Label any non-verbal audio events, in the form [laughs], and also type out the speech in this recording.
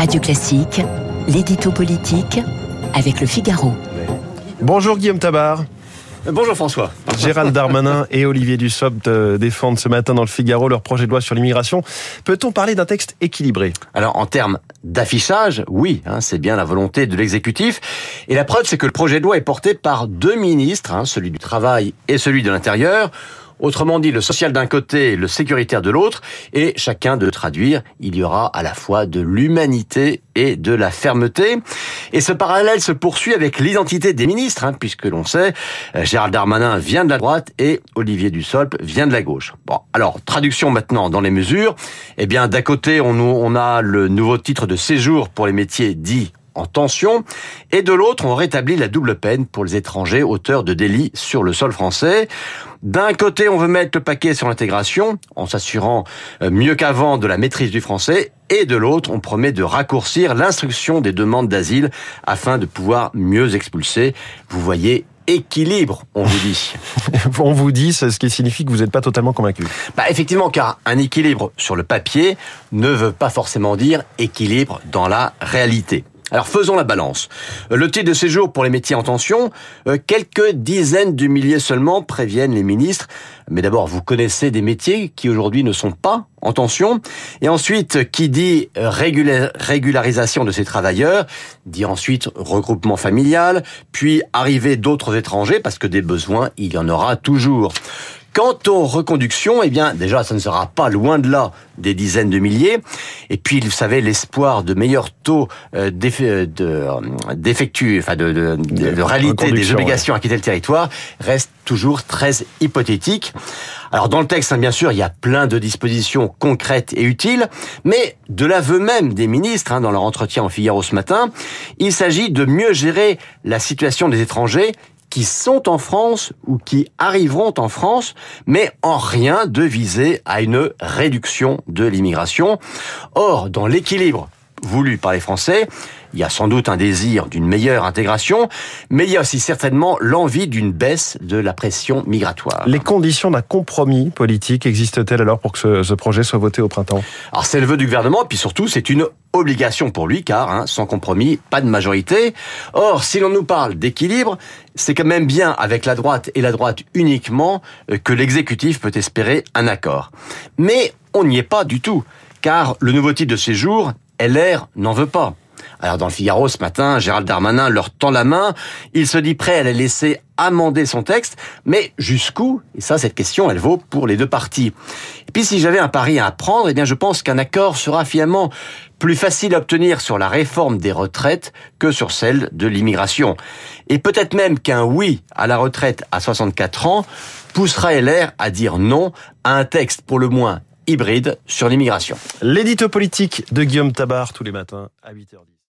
Radio Classique, l'édito politique avec le Figaro. Bonjour Guillaume Tabar. Bonjour François. Gérald Darmanin et Olivier Dussopt défendent ce matin dans le Figaro leur projet de loi sur l'immigration. Peut-on parler d'un texte équilibré? Alors en termes d'affichage, oui, hein, c'est bien la volonté de l'exécutif. Et la preuve, c'est que le projet de loi est porté par deux ministres, hein, celui du Travail et celui de l'Intérieur. Autrement dit, le social d'un côté, le sécuritaire de l'autre, et chacun de traduire, il y aura à la fois de l'humanité et de la fermeté. Et ce parallèle se poursuit avec l'identité des ministres, hein, puisque l'on sait, euh, Gérald Darmanin vient de la droite et Olivier Dussopt vient de la gauche. Bon, alors, traduction maintenant dans les mesures. Eh bien, d'un côté, on, on a le nouveau titre de séjour pour les métiers dits en tension, et de l'autre, on rétablit la double peine pour les étrangers auteurs de délits sur le sol français. D'un côté, on veut mettre le paquet sur l'intégration, en s'assurant euh, mieux qu'avant de la maîtrise du français, et de l'autre, on promet de raccourcir l'instruction des demandes d'asile afin de pouvoir mieux expulser. Vous voyez, équilibre, on vous dit. [laughs] on vous dit, ce qui signifie que vous n'êtes pas totalement convaincu. Bah effectivement, car un équilibre sur le papier ne veut pas forcément dire équilibre dans la réalité. Alors faisons la balance. Le titre de séjour pour les métiers en tension, euh, quelques dizaines de milliers seulement préviennent les ministres. Mais d'abord, vous connaissez des métiers qui aujourd'hui ne sont pas en tension. Et ensuite, qui dit régularisation de ces travailleurs, dit ensuite regroupement familial, puis arrivée d'autres étrangers, parce que des besoins, il y en aura toujours. Quant aux reconductions, eh bien, déjà, ça ne sera pas loin de là des dizaines de milliers. Et puis, vous savez, l'espoir de meilleurs taux euh, euh, d'effectu, enfin, de, de, de, réalité des obligations à quitter le territoire reste toujours très hypothétique. Alors, dans le texte, hein, bien sûr, il y a plein de dispositions concrètes et utiles, mais de l'aveu même des ministres, hein, dans leur entretien en Figaro ce matin, il s'agit de mieux gérer la situation des étrangers qui sont en France ou qui arriveront en France, mais en rien de viser à une réduction de l'immigration. Or, dans l'équilibre voulu par les Français, il y a sans doute un désir d'une meilleure intégration, mais il y a aussi certainement l'envie d'une baisse de la pression migratoire. Les conditions d'un compromis politique existent-elles alors pour que ce, projet soit voté au printemps? Alors c'est le vœu du gouvernement, puis surtout c'est une obligation pour lui, car hein, sans compromis, pas de majorité. Or, si l'on nous parle d'équilibre, c'est quand même bien avec la droite et la droite uniquement euh, que l'exécutif peut espérer un accord. Mais on n'y est pas du tout, car le nouveau titre de séjour, LR n'en veut pas. Alors dans le Figaro ce matin, Gérald Darmanin leur tend la main, il se dit prêt à la laisser amender son texte, mais jusqu'où? Et ça, cette question, elle vaut pour les deux parties. Et puis si j'avais un pari à prendre, eh bien je pense qu'un accord sera finalement plus facile à obtenir sur la réforme des retraites que sur celle de l'immigration. Et peut-être même qu'un oui à la retraite à 64 ans poussera LR à dire non à un texte pour le moins hybride sur l'immigration. L'édito politique de Guillaume Tabar tous les matins à 8h10.